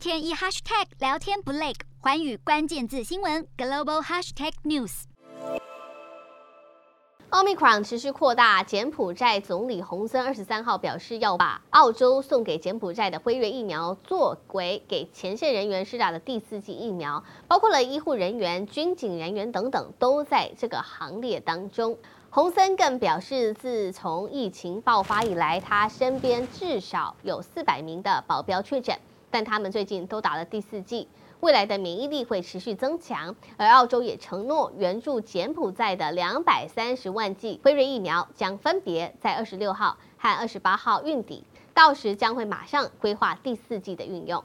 天一 hashtag 聊天不累，寰宇关键字新闻 global hashtag news。Omicron 持续扩大，柬埔寨总理洪森二十三号表示，要把澳洲送给柬埔寨的辉瑞疫苗作为给前线人员施打的第四剂疫苗，包括了医护人员、军警人员等等，都在这个行列当中。洪森更表示，自从疫情爆发以来，他身边至少有四百名的保镖确诊，但他们最近都打了第四剂。未来的免疫力会持续增强，而澳洲也承诺援助柬埔寨的两百三十万剂辉瑞疫苗将分别在二十六号和二十八号运抵，到时将会马上规划第四剂的运用，